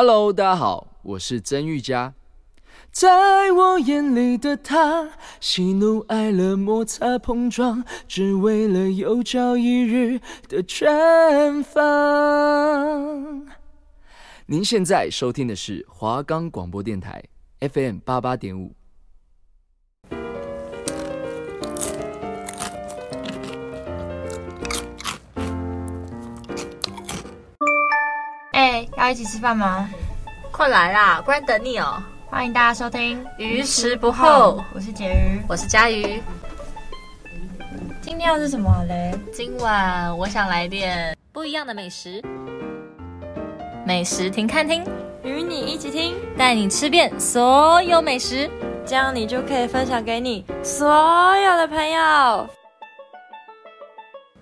Hello，大家好，我是曾玉佳。在我眼里的他，喜怒哀乐摩擦碰撞，只为了有朝一日的绽放。您现在收听的是华冈广播电台 FM 八八点五。要一起吃饭吗？快来啦，不然等你哦。欢迎大家收听《鱼食不候》，我是婕妤，我是佳瑜。今天要是什么嘞？今晚我想来点不一样的美食。美食停看听，与你一起听，带你吃遍所有美食，这样你就可以分享给你所有的朋友。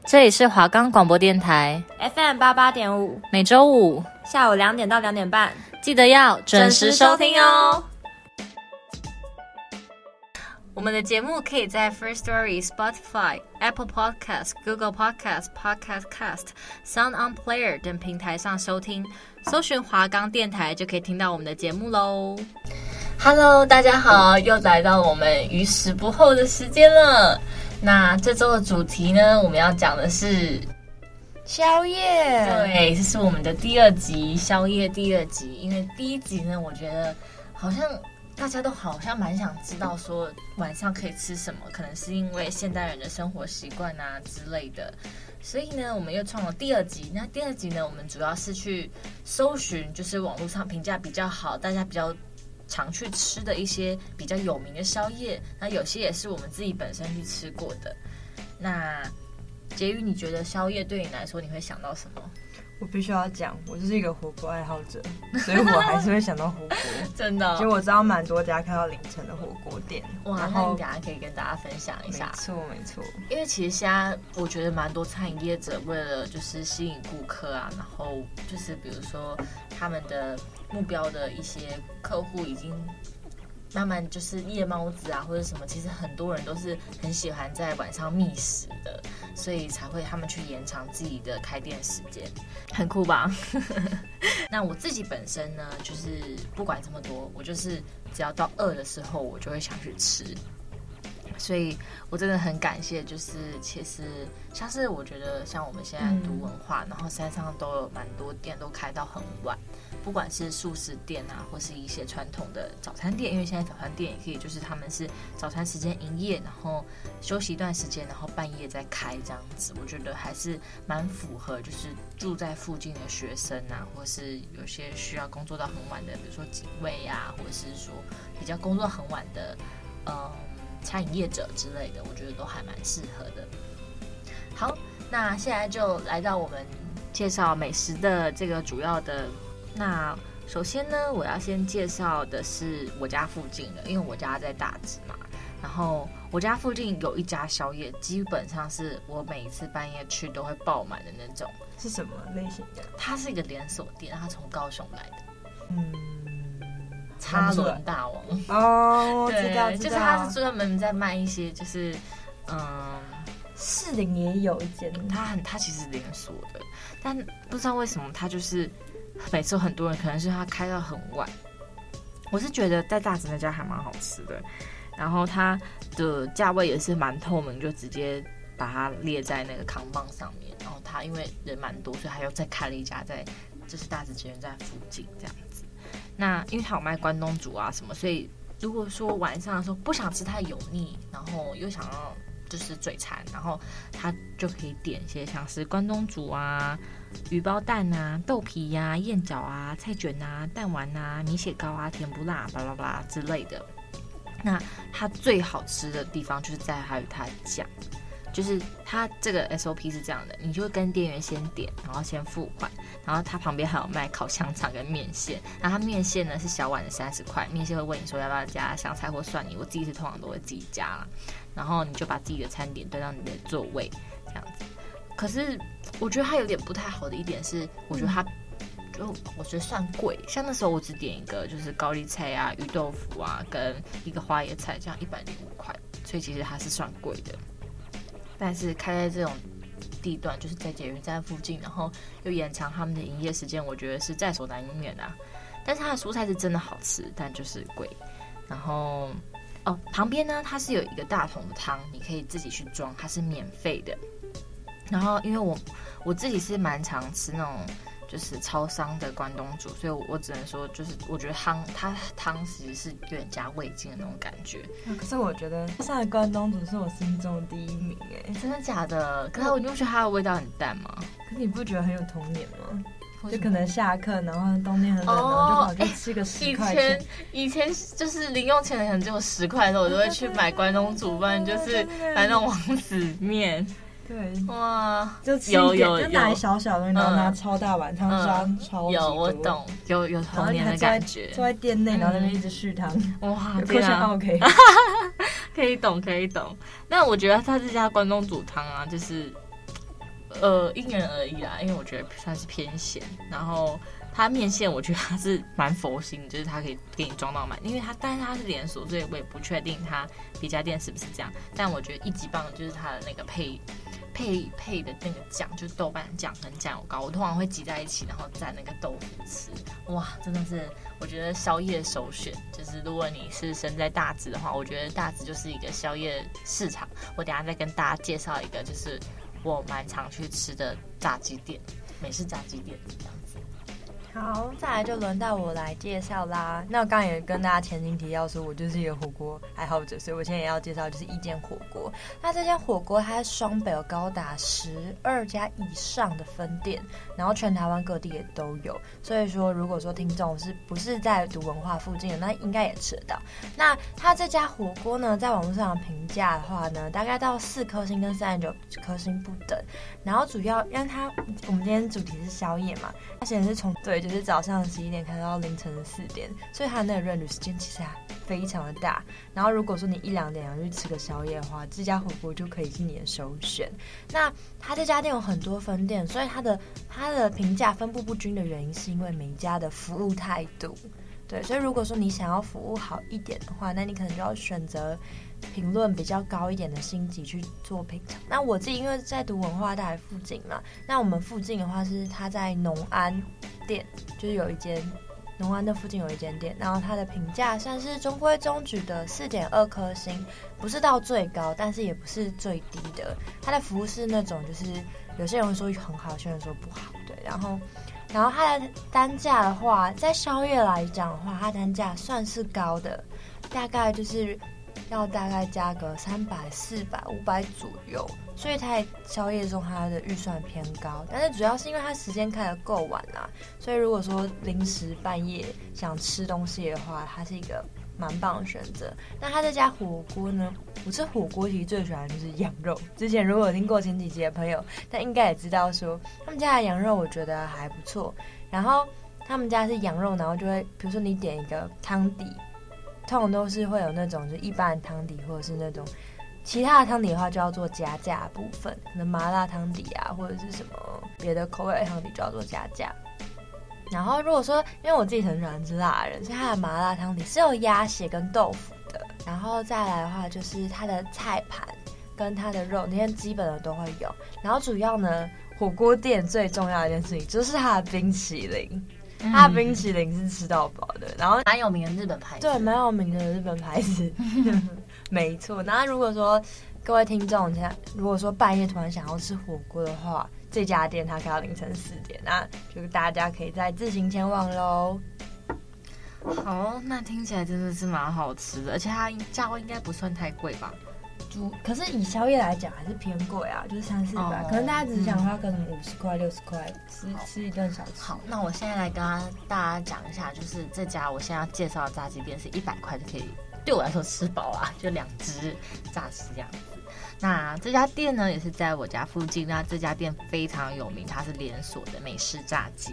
这里是华冈广播电台 FM 八八点五，每周五下午两点到两点半。记得要准时收听哦！我们的节目可以在 First Story、Spotify、Apple Podcast、Google Podcast、Podcast Cast、Sound On Player 等平台上收听，搜寻华冈电台就可以听到我们的节目喽。Hello，大家好，又来到我们于时不候的时间了。那这周的主题呢，我们要讲的是。宵夜，对，这是我们的第二集宵夜第二集。因为第一集呢，我觉得好像大家都好像蛮想知道说晚上可以吃什么，可能是因为现代人的生活习惯啊之类的。所以呢，我们又创了第二集。那第二集呢，我们主要是去搜寻，就是网络上评价比较好，大家比较常去吃的一些比较有名的宵夜。那有些也是我们自己本身去吃过的。那婕妤，你觉得宵夜对你来说，你会想到什么？我必须要讲，我就是一个火锅爱好者，所以我还是会想到火锅。真的，其实我知道蛮多家开到凌晨的火锅店。哇，那你等下可以跟大家分享一下。没错，没错。因为其实现在我觉得蛮多餐饮业者为了就是吸引顾客啊，然后就是比如说他们的目标的一些客户已经。慢慢就是夜猫子啊，或者什么，其实很多人都是很喜欢在晚上觅食的，所以才会他们去延长自己的开店时间，很酷吧？那我自己本身呢，就是不管这么多，我就是只要到饿的时候，我就会想去吃。所以我真的很感谢，就是其实像是我觉得像我们现在读文化，然后山上都有蛮多店都开到很晚，不管是素食店啊，或是一些传统的早餐店，因为现在早餐店也可以，就是他们是早餐时间营业，然后休息一段时间，然后半夜再开这样子，我觉得还是蛮符合，就是住在附近的学生啊，或是有些需要工作到很晚的，比如说警卫啊，或者是说比较工作很晚的，嗯。餐饮业者之类的，我觉得都还蛮适合的。好，那现在就来到我们介绍美食的这个主要的。那首先呢，我要先介绍的是我家附近的，因为我家在大直嘛。然后我家附近有一家宵夜，基本上是我每一次半夜去都会爆满的那种。是什么类型的？它是一个连锁店，它从高雄来的。嗯。叉轮大王哦，对，就是他是专门在卖一些，就是嗯，士林也有一间，他很他其实连锁的，但不知道为什么他就是每次很多人，可能是他开到很晚。我是觉得在大直那家还蛮好吃的，然后它的价位也是蛮透明，就直接把它列在那个扛棒上面。然后他因为人蛮多，所以他又再开了一家在就是大直捷运站附近这样子。那因为他有卖关东煮啊什么，所以如果说晚上的时候不想吃太油腻，然后又想要就是嘴馋，然后他就可以点一些像是关东煮啊、鱼包蛋啊、豆皮呀、燕饺啊、菜卷啊、蛋丸啊、米血糕啊、甜不辣、巴拉巴拉之类的。那它最好吃的地方就是在还有它酱。就是它这个 SOP 是这样的，你就会跟店员先点，然后先付款，然后它旁边还有卖烤香肠跟面线，然后它面线呢是小碗的三十块，面线会问你说要不要加香菜或蒜泥，我自己是通常都会自己加了，然后你就把自己的餐点端到你的座位这样子。可是我觉得它有点不太好的一点是，我觉得它就我觉得算贵，像那时候我只点一个就是高丽菜啊、鱼豆腐啊跟一个花椰菜，这样一百零五块，所以其实它是算贵的。但是开在这种地段，就是在捷运站附近，然后又延长他们的营业时间，我觉得是在所难免的啊。但是它的蔬菜是真的好吃，但就是贵。然后哦，旁边呢，它是有一个大桶的汤，你可以自己去装，它是免费的。然后因为我我自己是蛮常吃那种。就是超商的关东煮，所以我只能说，就是我觉得汤它汤其实是有点加味精的那种感觉。可是我觉得上的关东煮是我心中的第一名哎，真的假的？可是我就觉得它的味道很淡嘛。可是你不觉得很有童年吗？就可能下课，然后冬天很冷，然后就跑去吃个十块钱。以前以前就是零用钱可能只有十块的时候，我都会去买关东煮，不然就是买那种王子面。对，哇，就有有就拿小小的，然后拿超大碗汤装超有我懂，有有童年的感觉。坐在店内，然后在那边一直续汤，哇，非常 OK，可以懂可以懂。那我觉得他这家关东煮汤啊，就是呃因人而异啦，因为我觉得算是偏咸，然后。它面线我觉得它是蛮佛心，就是它可以给你装到满，因为它但是它是连锁，所以我也不确定它别家店是不是这样。但我觉得一级棒就是它的那个配配配的那个酱，就豆瓣酱跟酱油膏，我通常会挤在一起，然后蘸那个豆腐吃。哇，真的是我觉得宵夜首选。就是如果你是生在大直的话，我觉得大直就是一个宵夜市场。我等下再跟大家介绍一个，就是我蛮常去吃的炸鸡店，美式炸鸡店这样子。好，再来就轮到我来介绍啦。那我刚刚也跟大家前情提要说，我就是一个火锅爱好者，所以我现在也要介绍就是一间火锅。那这间火锅它双北有高达十二家以上的分店，然后全台湾各地也都有。所以说，如果说听众是不是在读文化附近的，那应该也吃得到。那它这家火锅呢，在网络上的评价的话呢，大概到四颗星跟三十九颗星不等。然后主要因为它，我们今天主题是宵夜嘛，它显然是从对。就是早上十一点开到凌晨四点，所以它那个热旅时间其实还非常的大。然后如果说你一两点要去吃个宵夜的话，这家火锅就可以是你的首选。那它这家店有很多分店，所以它的它的评价分布不均的原因是因为每一家的服务态度。对，所以如果说你想要服务好一点的话，那你可能就要选择。评论比较高一点的星级去做品尝。那我自己因为在读文化大学附近嘛，那我们附近的话是他在农安店，就是有一间农安的附近有一间店，然后它的评价算是中规中矩的四点二颗星，不是到最高，但是也不是最低的。它的服务是那种就是有些人会说很好，有些人说不好，对。然后，然后它的单价的话，在宵夜来讲的话，它单价算是高的，大概就是。要大概加个三百、四百、五百左右，所以它宵夜中它的预算偏高，但是主要是因为它时间开得够晚啦，所以如果说临时半夜想吃东西的话，它是一个蛮棒的选择。那他这家火锅呢，我吃火锅其实最喜欢的就是羊肉。之前如果有听过前几集的朋友，他应该也知道说他们家的羊肉我觉得还不错。然后他们家是羊肉，然后就会比如说你点一个汤底。通常都是会有那种就一般的汤底，或者是那种其他的汤底的话，就要做加价部分，可能麻辣汤底啊，或者是什么别的口味的汤底就要做加价。然后如果说，因为我自己很喜欢吃辣的人，所以它的麻辣汤底是有鸭血跟豆腐的。然后再来的话，就是它的菜盘跟它的肉那些基本的都会有。然后主要呢，火锅店最重要的一件事情就是它的冰淇淋。它的冰淇淋是吃到饱的，然后蛮有名的日本牌子，对，蛮有名的日本牌子，没错。然后如果说各位听众，现在如果说半夜突然想要吃火锅的话，这家店它开到凌晨四点，那就大家可以再自行前往喽。好，那听起来真的是蛮好吃的，而且它价位应该不算太贵吧？可是以宵夜来讲还是偏贵啊，就是三四百，可能大家只是想花个什么五十块、六十块吃吃一顿小吃。好，那我现在来跟大家讲一下，就是这家我现在要介绍的炸鸡店是一百块就可以，对我来说吃饱啊，就两只炸鸡这样子。那这家店呢也是在我家附近，那这家店非常有名，它是连锁的美式炸鸡。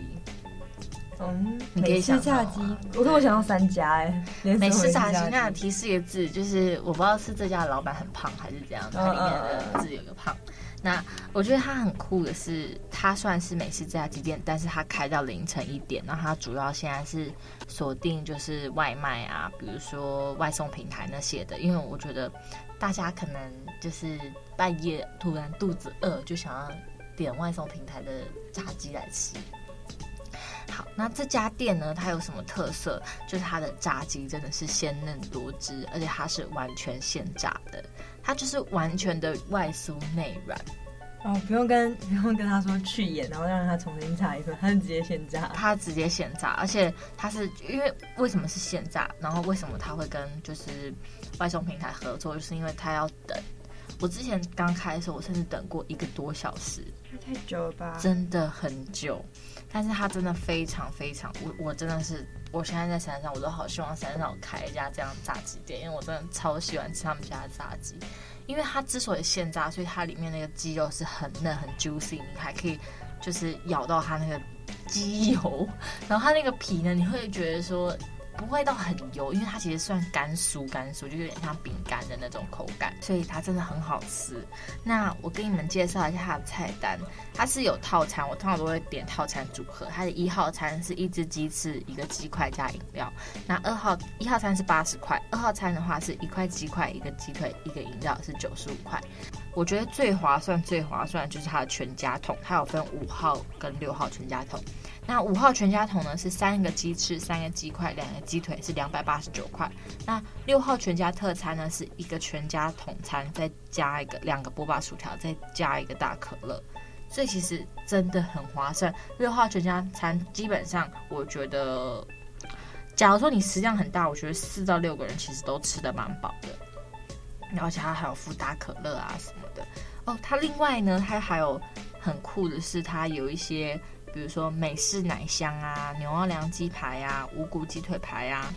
嗯，美式炸鸡，我说我想要三家哎、欸，美式炸鸡。那提示一个字，就是我不知道是这家的老板很胖还是怎样，它里面的字有个胖。Uh, uh, uh. 那我觉得它很酷的是，它算是美式炸鸡店，但是它开到凌晨一点。那它主要现在是锁定就是外卖啊，比如说外送平台那些的，因为我觉得大家可能就是半夜突然肚子饿，就想要点外送平台的炸鸡来吃。好，那这家店呢，它有什么特色？就是它的炸鸡真的是鲜嫩多汁，而且它是完全现炸的，它就是完全的外酥内软。哦，不用跟 不用跟他说去盐，然后让他重新炸一份，他是直接现炸。他直接现炸，而且他是因为为什么是现炸？然后为什么他会跟就是外送平台合作？就是因为他要等。我之前刚开的时候，我甚至等过一个多小时，太久了吧？真的很久。但是它真的非常非常，我我真的是，我现在在山上，我都好希望山上开一家这样炸鸡店，因为我真的超喜欢吃他们家的炸鸡。因为它之所以现炸，所以它里面那个鸡肉是很嫩很 juicy，你还可以就是咬到它那个鸡油，然后它那个皮呢，你会觉得说。不会到很油，因为它其实算干酥干酥，就有点像饼干的那种口感，所以它真的很好吃。那我跟你们介绍一下它的菜单，它是有套餐，我通常都会点套餐组合。它的一号餐是一只鸡翅、一个鸡块加饮料。那二号一号餐是八十块，二号餐的话是一块鸡块、一个鸡腿、一个饮料是九十五块。我觉得最划算、最划算就是它的全家桶，它有分五号跟六号全家桶。那五号全家桶呢是三个鸡翅、三个鸡块、两个鸡腿，是两百八十九块。那六号全家特餐呢是一个全家桶餐，再加一个两个波霸薯条，再加一个大可乐，所以其实真的很划算。六号全家餐基本上我觉得，假如说你食量很大，我觉得四到六个人其实都吃得蛮饱的。而且它还有附大可乐啊什么的哦。它另外呢，它还有很酷的是，它有一些。比如说美式奶香啊、牛奥良鸡排啊、无骨鸡腿排啊、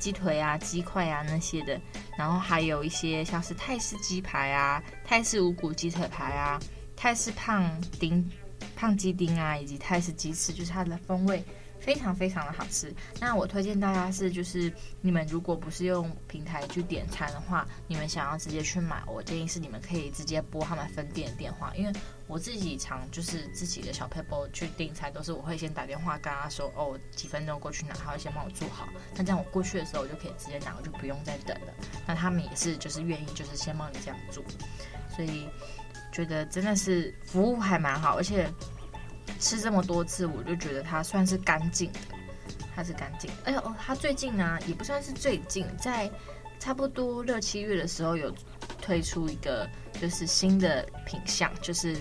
鸡腿啊、鸡块啊那些的，然后还有一些像是泰式鸡排啊、泰式无骨鸡腿排啊、泰式胖丁、胖鸡丁啊，以及泰式鸡翅，就是它的风味。非常非常的好吃。那我推荐大家是，就是你们如果不是用平台去点餐的话，你们想要直接去买，我建议是你们可以直接拨他们分店的电话，因为我自己常就是自己的小撇步去订餐，都是我会先打电话跟他说，哦，几分钟过去拿，他会先帮我做好。那这样我过去的时候，我就可以直接拿，我就不用再等了。那他们也是就是愿意就是先帮你这样做，所以觉得真的是服务还蛮好，而且。吃这么多次，我就觉得它算是干净的，它是干净。哎呦哦，它最近呢、啊、也不算是最近，在差不多六七月的时候有推出一个就是新的品相，就是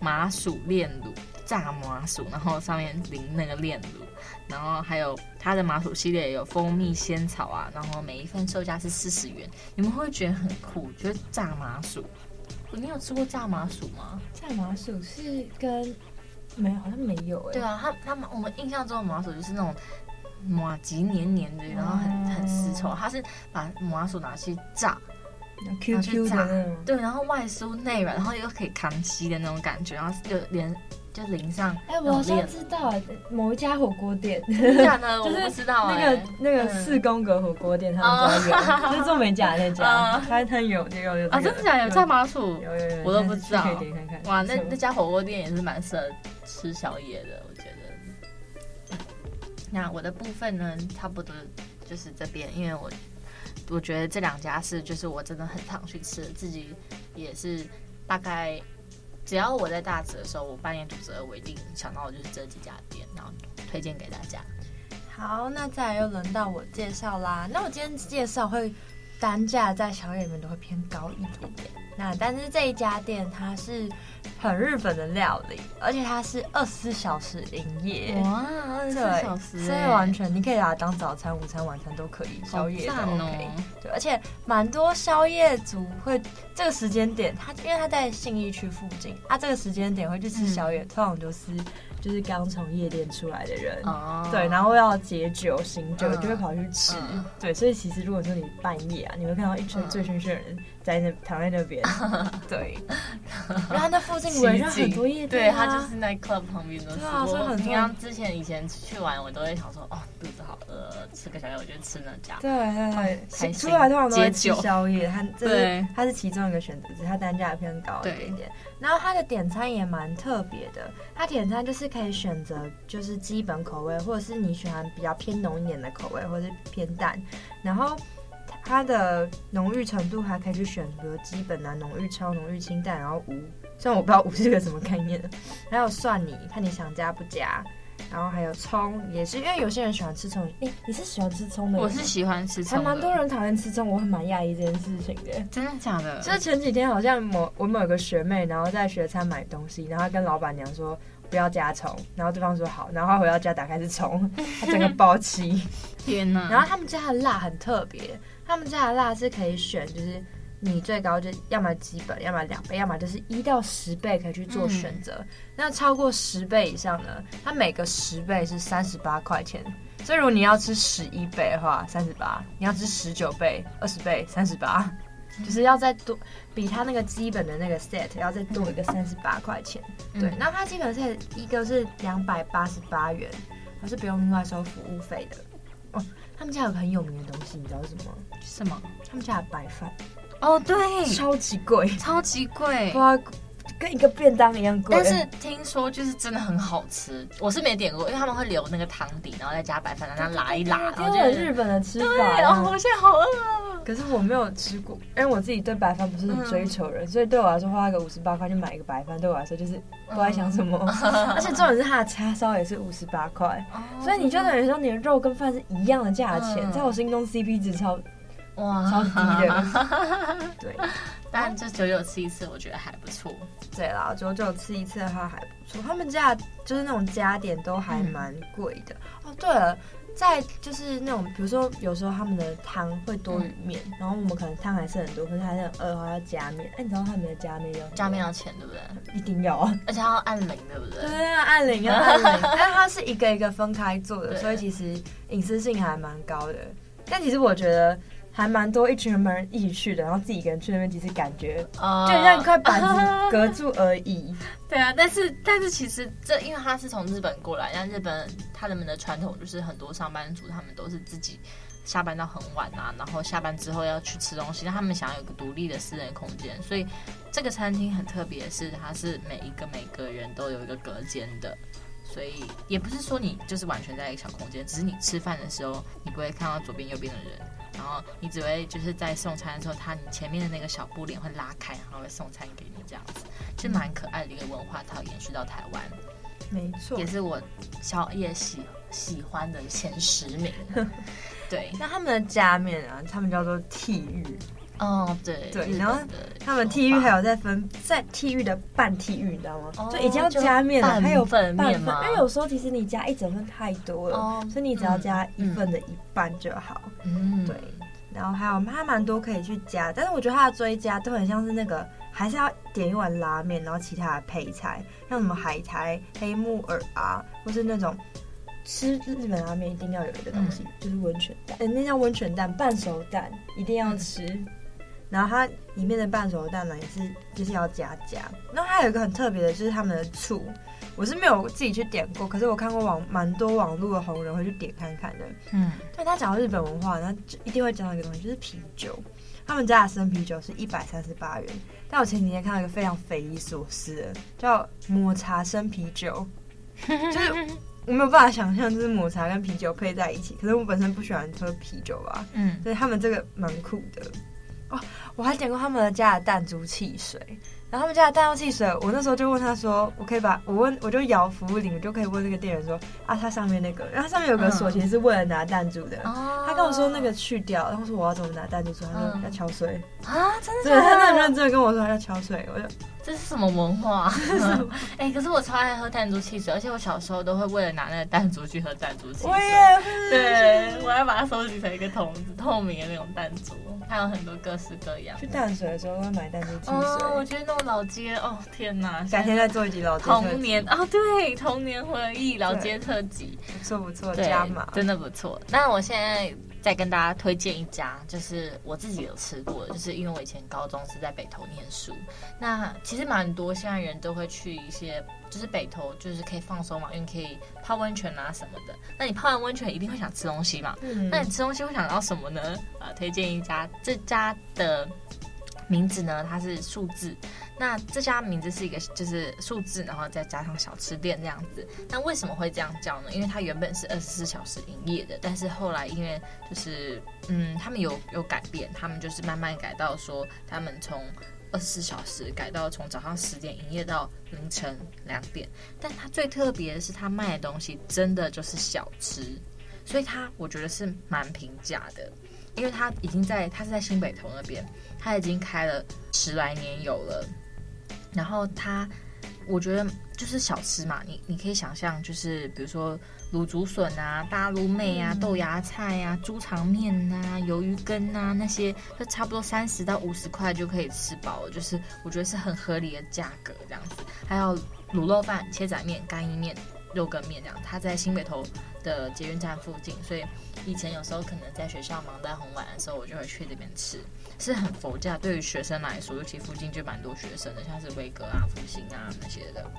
麻薯炼乳炸麻薯，然后上面淋那个炼乳，然后还有它的麻薯系列有蜂蜜仙草啊，然后每一份售价是四十元。你们会不会觉得很酷？觉得炸麻薯？你有吃过炸麻薯吗？炸麻薯是跟。没有，好像没有哎。对啊，他他们我们印象中的麻薯就是那种麻吉黏黏的，然后很很丝绸。他是把麻薯拿去炸，Q Q 炸，对，然后外酥内软，然后又可以扛吸的那种感觉，然后就连就淋上。哎，我好像知道某一家火锅店，真的假的？我不知道那个那个四宫格火锅店，他们家有，就是做美甲那家，他他有就有有啊，真的假的？有炸麻薯？有有有，我都不知道。可以点看看。哇，那那家火锅店也是蛮适合。吃宵夜的，我觉得。那我的部分呢，差不多就是这边，因为我我觉得这两家是就是我真的很常去吃，自己也是大概只要我在大直的时候，我半夜肚子饿，我一定想到的就是这几家店，然后推荐给大家。好，那再来又轮到我介绍啦。那我今天介绍会单价在宵夜里面都会偏高一点点。那但是这一家店它是很日本的料理，而且它是二十四小时营业。哇，二十四小时，所以完全你可以把它当早餐、午餐、晚餐都可以，宵夜都 OK。哦、对，而且蛮多宵夜族会这个时间点，他因为他在信义区附近，他这个时间点会去吃宵夜，嗯、通常就是。就是刚从夜店出来的人，oh. 对，然后要解酒醒酒，就会跑去吃，uh. 对，所以其实如果说你半夜啊，你会看到一群醉醺醺的人在那躺在那边，uh. 对，然后那附近围绕很多夜店，啊，对，他就是那 club 旁边的。对啊，所以很平常之前以前去玩，我都会想说，哦，肚子好饿，吃个宵夜，我就吃那家。对对对，出来通常都会吃宵夜，它 对，它是其中一个选择，只是它单价偏高一点点。然后它的点餐也蛮特别的，它点餐就是可以选择就是基本口味，或者是你喜欢比较偏浓一点的口味，或者是偏淡。然后它的浓郁程度还可以去选择基本啊浓郁、超浓郁、清淡，然后无，虽然我不知道无是个什么概念的。还有蒜泥，看你想加不加。然后还有葱，也是因为有些人喜欢吃葱。哎、欸，你是喜欢吃葱的？我是喜欢吃葱，还蛮多人讨厌吃葱，我很蛮讶异这件事情的。真的假的？就是前几天好像某我们有个学妹，然后在学餐买东西，然后跟老板娘说不要加葱，然后对方说好，然后她回到家打开是葱，他整个包起。天哪！然后他们家的辣很特别，他们家的辣是可以选，就是。你最高就要么基本，要么两倍，要么就是一到十倍可以去做选择。嗯、那超过十倍以上呢？它每个十倍是三十八块钱。所以如果你要吃十一倍的话，三十八；你要吃十九倍、二十倍，三十八，就是要再多比它那个基本的那个 set 要再多一个三十八块钱。嗯、对，那它基本 set 一个是两百八十八元，它是不用另外收服务费的。哦，他们家有个很有名的东西，你知道是什么？什么？他们家的白饭。哦，对，超级贵，超级贵，哇，跟一个便当一样贵。但是听说就是真的很好吃，我是没点过，因为他们会留那个汤底，然后再加白饭，然后拉一拉，然后就日本的吃法。对，然后我现在好饿啊！可是我没有吃过，因为我自己对白饭不是很追求人，所以对我来说花个五十八块就买一个白饭，对我来说就是不知道想什么。而且重点是它的叉烧也是五十八块，所以你就等于说你的肉跟饭是一样的价钱，在我心中 CP 值超。哇，超低的，对，但这九九吃一次，我觉得还不错。对啦，九九吃一次的话还不错。他们家就是那种加点都还蛮贵的。嗯、哦，对了，在就是那种，比如说有时候他们的汤会多于面，嗯、然后我们可能汤还是很多，可是还是很饿的话要加面。哎，你知道他们的加面要加面要钱对不对？一定要啊，而且要按铃对不对？对啊，按铃要按铃。但是它是一个一个分开做的，所以其实隐私性还蛮高的。但其实我觉得。还蛮多一群人一起去的，然后自己一个人去那边，其实感觉就像一块板子隔住而已。对啊，但是但是其实这因为他是从日本过来，像日本他们的传统就是很多上班族他们都是自己下班到很晚啊，然后下班之后要去吃东西，那他们想要有个独立的私人空间，所以这个餐厅很特别，是它是每一个每个人都有一个隔间的，所以也不是说你就是完全在一个小空间，只是你吃饭的时候你不会看到左边右边的人。然后你只会就是在送餐的时候，他你前面的那个小布帘会拉开，然后会送餐给你这样子，是蛮可爱的一个文化，它延续到台湾，没错，也是我小也喜喜欢的前十名。对，那他们的加面啊，他们叫做剃玉。哦，对对，然后他们剃玉还有在分在剃玉的半剃玉，你知道吗？就已经要加面了，还有份面吗？因为有时候其实你加一整份太多了，所以你只要加一份的一半就好。嗯，对。然后还有它蛮多可以去加，但是我觉得它的追加都很像是那个，还是要点一碗拉面，然后其他的配菜，像什么海苔、黑木耳啊，或是那种吃日本拉面一定要有一个东西，就是温泉蛋，那叫温泉蛋，半熟蛋一定要吃。然后它里面的半熟蛋呢，也是就是要加加。然后它有一个很特别的，就是他们的醋，我是没有自己去点过，可是我看过网蛮多网络的红人会去点看看的。嗯，对他讲到日本文化，那就一定会讲到一个东西，就是啤酒。他们家的生啤酒是一百三十八元，但我前几天看到一个非常匪夷所思的，叫抹茶生啤酒，就是我没有办法想象，就是抹茶跟啤酒配在一起。可是我本身不喜欢喝啤酒吧，嗯，所以他们这个蛮酷的。哦，我还点过他们家的弹珠汽水，然后他们家的弹珠汽水，我那时候就问他说，我可以把我问，我就摇服务铃，我就可以问那个店员说，啊，它上面那个，然后它上面有个锁，其实是为了拿弹珠的。哦，他跟我说那个去掉，然后说我要怎么拿弹珠出来，他说要敲碎。啊，真的？对，他那么认真跟我说要敲碎，我就。这是什么文化？哎、欸，可是我超爱喝弹珠汽水，而且我小时候都会为了拿那个弹珠去喝弹珠汽水。我也是。对，我要把它收集成一个桶子，透明的那种弹珠，还有很多各式各样。去淡水的时候会买弹珠汽水。哦，我觉得那种老街，哦天哪！改天再做一集老街童年啊、哦，对，童年回忆老街特辑，不错不错，加码，真的不错。那我现在。再跟大家推荐一家，就是我自己有吃过的，就是因为我以前高中是在北投念书，那其实蛮多现在人都会去一些，就是北投就是可以放松嘛，因为可以泡温泉啊什么的。那你泡完温泉一定会想吃东西嘛？嗯，那你吃东西会想到什么呢？啊，推荐一家，这家的名字呢，它是数字。那这家名字是一个，就是数字，然后再加上小吃店这样子。那为什么会这样叫呢？因为它原本是二十四小时营业的，但是后来因为就是，嗯，他们有有改变，他们就是慢慢改到说，他们从二十四小时改到从早上十点营业到凌晨两点。但它最特别的是，它卖的东西真的就是小吃，所以它我觉得是蛮平价的，因为他已经在他是在新北投那边，他已经开了十来年有了，然后他。我觉得就是小吃嘛，你你可以想象，就是比如说卤竹笋啊、大卤妹啊、豆芽菜啊、猪肠面啊、鱿鱼羹啊那些，就差不多三十到五十块就可以吃饱了，就是我觉得是很合理的价格这样子。还有卤肉饭、切仔面、干意面、肉羹面这样，它在新北投的捷运站附近，所以以前有时候可能在学校忙到很晚的时候，我就会去这边吃。是很佛教，对于学生来说，尤其附近就蛮多学生的，像是威格啊、复兴啊那些的。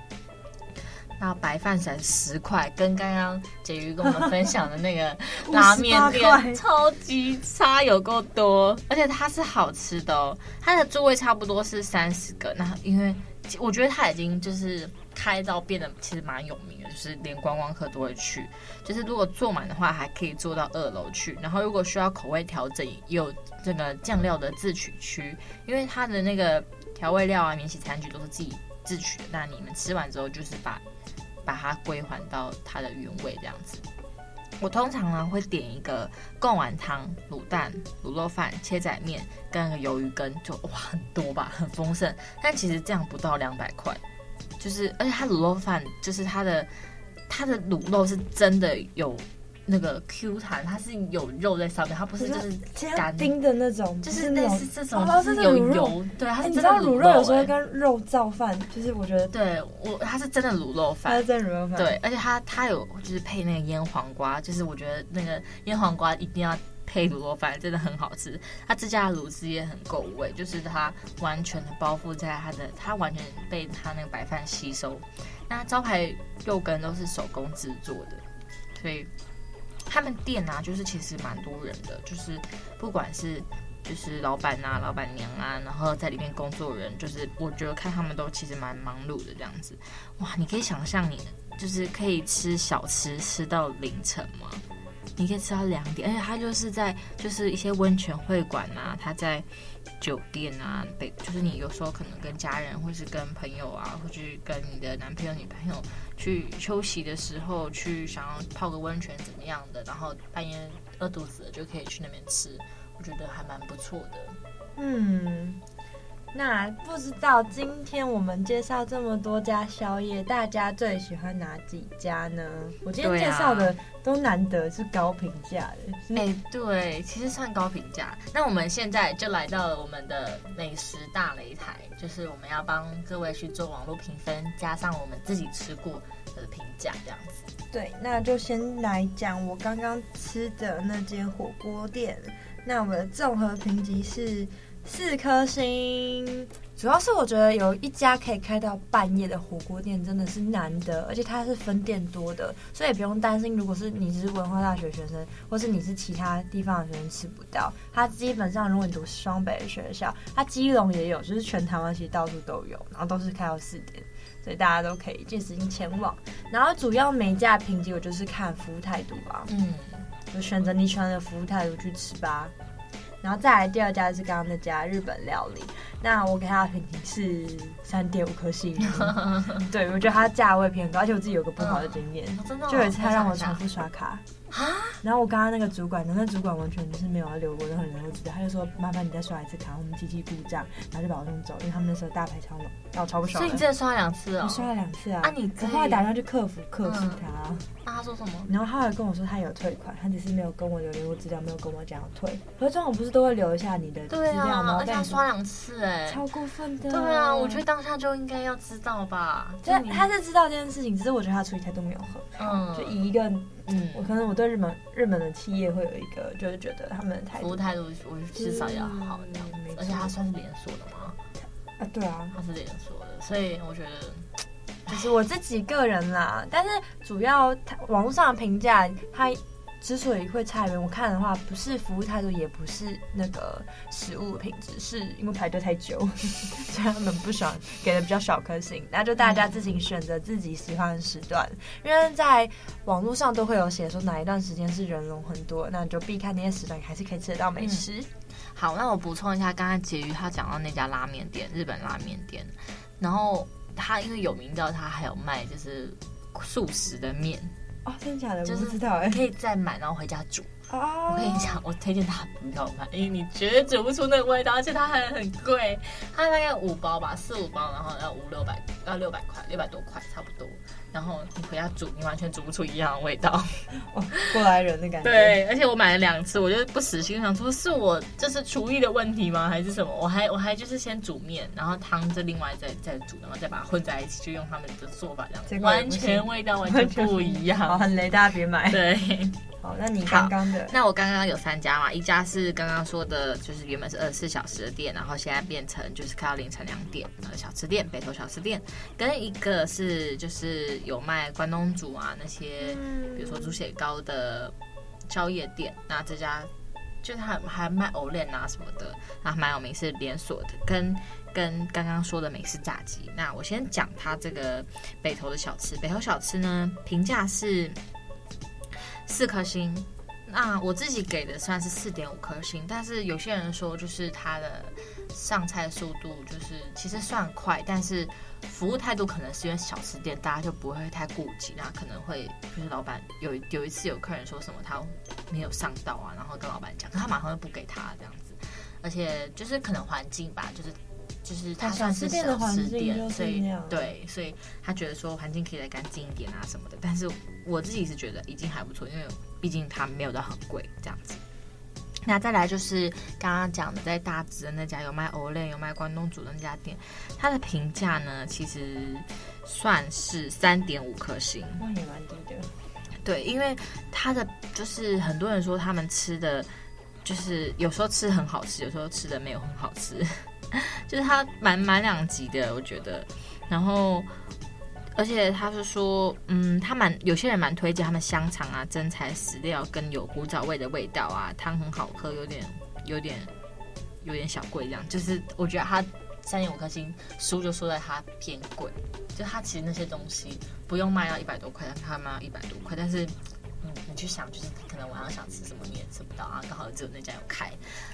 那白饭才十块，跟刚刚婕妤跟我们分享的那个 拉面店超级差，有够多，而且它是好吃的哦。它的座位差不多是三十个，那因为我觉得它已经就是。开到变得其实蛮有名的，就是连观光客都会去。就是如果坐满的话，还可以坐到二楼去。然后如果需要口味调整，有这个酱料的自取区，因为它的那个调味料啊、免洗餐具都是自己自取的。那你们吃完之后，就是把把它归还到它的原味这样子。我通常呢会点一个贡丸汤、卤蛋、卤肉饭、切仔面跟那个鱿鱼羹，就哇很多吧，很丰盛。但其实这样不到两百块。就是，而且它卤肉饭，就是它的它的卤肉是真的有那个 Q 弹，它是有肉在上面，它不是就是干冰的那种，就是类似这种，它是有油，对，它是真的卤肉。有时候跟肉燥饭，就是我觉得，对我它是真的卤肉饭，它是真的卤肉饭，对，而且它它有就是配那个腌黄瓜，就是我觉得那个腌黄瓜一定要。配卤肉饭真的很好吃，它自家的卤汁也很够味，就是它完全的包覆在它的，它完全被它那个白饭吸收。那招牌肉羹都是手工制作的，所以他们店啊，就是其实蛮多人的，就是不管是就是老板啊、老板娘啊，然后在里面工作人，就是我觉得看他们都其实蛮忙碌的这样子。哇，你可以想象你就是可以吃小吃吃到凌晨吗？你可以吃到两点，而且他就是在就是一些温泉会馆啊，他在酒店啊，北就是你有时候可能跟家人或是跟朋友啊，或去跟你的男朋友、女朋友去休息的时候，去想要泡个温泉怎么样的，然后半夜饿肚子了就可以去那边吃，我觉得还蛮不错的。嗯。那不知道今天我们介绍这么多家宵夜，大家最喜欢哪几家呢？我今天介绍的都难得是高评价的。哎、欸，对，其实算高评价。那我们现在就来到了我们的美食大擂台，就是我们要帮各位去做网络评分，加上我们自己吃过的评价，这样子。对，那就先来讲我刚刚吃的那间火锅店。那我们的综合评级是。四颗星，主要是我觉得有一家可以开到半夜的火锅店真的是难得，而且它是分店多的，所以不用担心，如果是你是文化大学学生，或是你是其他地方的学生吃不到。它基本上，如果你读双北的学校，它基隆也有，就是全台湾其实到处都有，然后都是开到四点，所以大家都可以届时性前往。然后主要每家评级，我就是看服务态度吧，嗯，就选择你喜欢的服务态度去吃吧。然后再来第二家是刚刚那家日本料理，那我给他的评级是三点五颗星。对，我觉得它价位偏高，而且我自己有个不好的经验，嗯哦、就有一次他让我重复刷卡。啊！然后我刚刚那个主管，那主管完全就是没有要留过任何人都知道，他就说麻烦你再刷一次卡，我们机器故障，然后就把我弄走，因为他们那时候大排长龙，让我超不爽。所以你真的刷了两次哦？我刷了两次啊！啊你，你我后来打电话去客服客诉他，那、嗯啊、他说什么？然后他还跟我说他有退款，他只是没有跟我留联络资料，没有跟我讲要退。可是这种不是都会留一下你的资料吗？而且他刷两次哎、欸，超过分的。对啊，我觉得当下就应该要知道吧。对，他是知道这件事情，只是我觉得他处理态度没有很好，嗯，就以一个。嗯，我可能我对日本日本的企业会有一个，就是觉得他们的态度服务态度，我至少要好这样，嗯、而且它算是连锁的吗？啊，对啊，它是连锁的，所以我觉得，就是我自己个人啦。但是主要网络上的评价，它之所以会差远，我看的话，不是服务态度，也不是那个食物品质，是因为排队太久，所以他们不爽，给的比较少颗星。那就大家自行选择自己喜欢的时段，因为在网络上都会有写说哪一段时间是人龙很多，那你就避开那些时段，还是可以吃得到美食。嗯、好，那我补充一下，刚才婕妤他讲到那家拉面店，日本拉面店，然后他因为有名到他还有卖就是素食的面。哦，真的假的？就是不知道哎，可以再买，然后回家煮。哦，我跟你讲，我推荐他不要买，因为你绝对煮不出那个味道，而且它还很贵，它大概五包吧，四五包，然后要五六百，要六百块，六百多块差不多。然后你回家煮，你完全煮不出一样的味道。哦，过来人的感觉。对，而且我买了两次，我就不死心，想说是我这是厨艺的问题吗？还是什么？我还我还就是先煮面，然后汤就另外再再煮，然后再把它混在一起，就用他们的做法这样子，完全味道完全不一样。好，很雷，大家别买。对。好，那你刚刚的，那我刚刚有三家嘛，一家是刚刚说的，就是原本是二十四小时的店，然后现在变成就是开到凌晨两点的小吃店，北投小吃店，跟一个是就是有卖关东煮啊那些，比如说猪血糕的宵夜店，那这家就是还还卖藕链啊什么的，那蛮有名，是连锁的，跟跟刚刚说的美式炸鸡。那我先讲它这个北投的小吃，北投小吃呢评价是。四颗星，那我自己给的算是四点五颗星，但是有些人说就是它的上菜速度就是其实算快，但是服务态度可能是因为小吃店，大家就不会太顾及，那可能会就是老板有有一次有客人说什么他没有上到啊，然后跟老板讲，可他马上就不给他这样子，而且就是可能环境吧，就是。就是他算是小吃店，所以对，所以他觉得说环境可以再干净一点啊什么的。但是我自己是觉得已经还不错，因为毕竟它没有到很贵这样子。那再来就是刚刚讲的在大直的那家有卖藕链、有卖关东煮的那家店，它的评价呢其实算是三点五颗星，那也蛮低的。对，因为它的就是很多人说他们吃的就是有时候吃很好吃，有时候吃的没有很好吃。就是它蛮蛮两极的，我觉得。然后，而且他是说，嗯，他蛮有些人蛮推荐他们香肠啊、真材实料跟有古早味的味道啊，汤很好喝，有点有点有点小贵这样。就是我觉得他三点五颗星，输就输在它偏贵。就他其实那些东西不用卖到一百多块，但他卖到一百多块，但是。嗯，你去想，就是可能晚上想吃什么你也吃不到啊，刚好只有那家有开。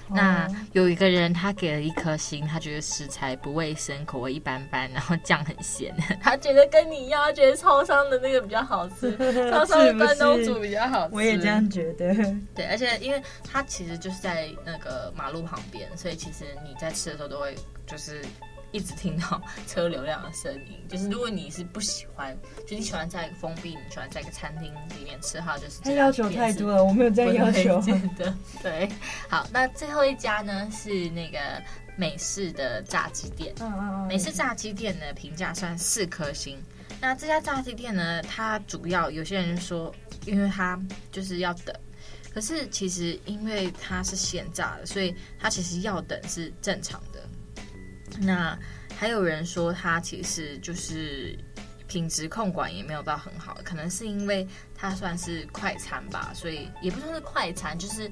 Oh. 那有一个人他给了一颗星，他觉得食材不卫生，口味一般般，然后酱很咸。他觉得跟你一样，他觉得超商的那个比较好吃，超商的关东煮比较好吃。我也这样觉得。对，而且因为他其实就是在那个马路旁边，所以其实你在吃的时候都会就是。一直听到车流量的声音，就是如果你是不喜欢，就你喜欢在一个封闭，你喜欢在一个餐厅里面吃哈，就是他要求太多了，我没有这样要求。的，对。好，那最后一家呢是那个美式的炸鸡店。嗯嗯嗯。美式炸鸡店呢评价算四颗星。那这家炸鸡店呢，它主要有些人说，因为它就是要等，可是其实因为它是现炸的，所以它其实要等是正常的。那还有人说，它其实就是品质控管也没有到很好，可能是因为它算是快餐吧，所以也不算是快餐，就是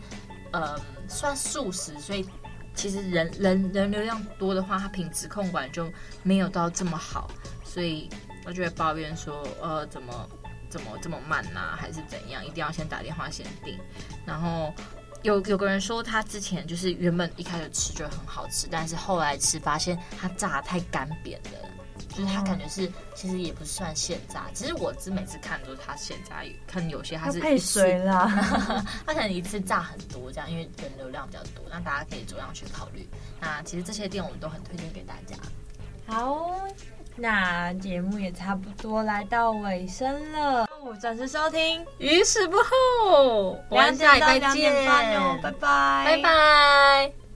呃算素食，所以其实人人人流量多的话，它品质控管就没有到这么好，所以我就会抱怨说，呃，怎么怎么这么慢呐、还是怎样，一定要先打电话先订，然后。有有个人说，他之前就是原本一开始吃就很好吃，但是后来吃发现它炸得太干扁了，就是他感觉是其实也不算现炸。其实我只每次看都是他现炸，看有些他是配水啦，他可能一次炸很多这样，因为人流量比较多，那大家可以酌量去考虑。那其实这些店我们都很推荐给大家。好，那节目也差不多来到尾声了。准时收听，于是不候，我们下礼拜见，拜拜，拜拜。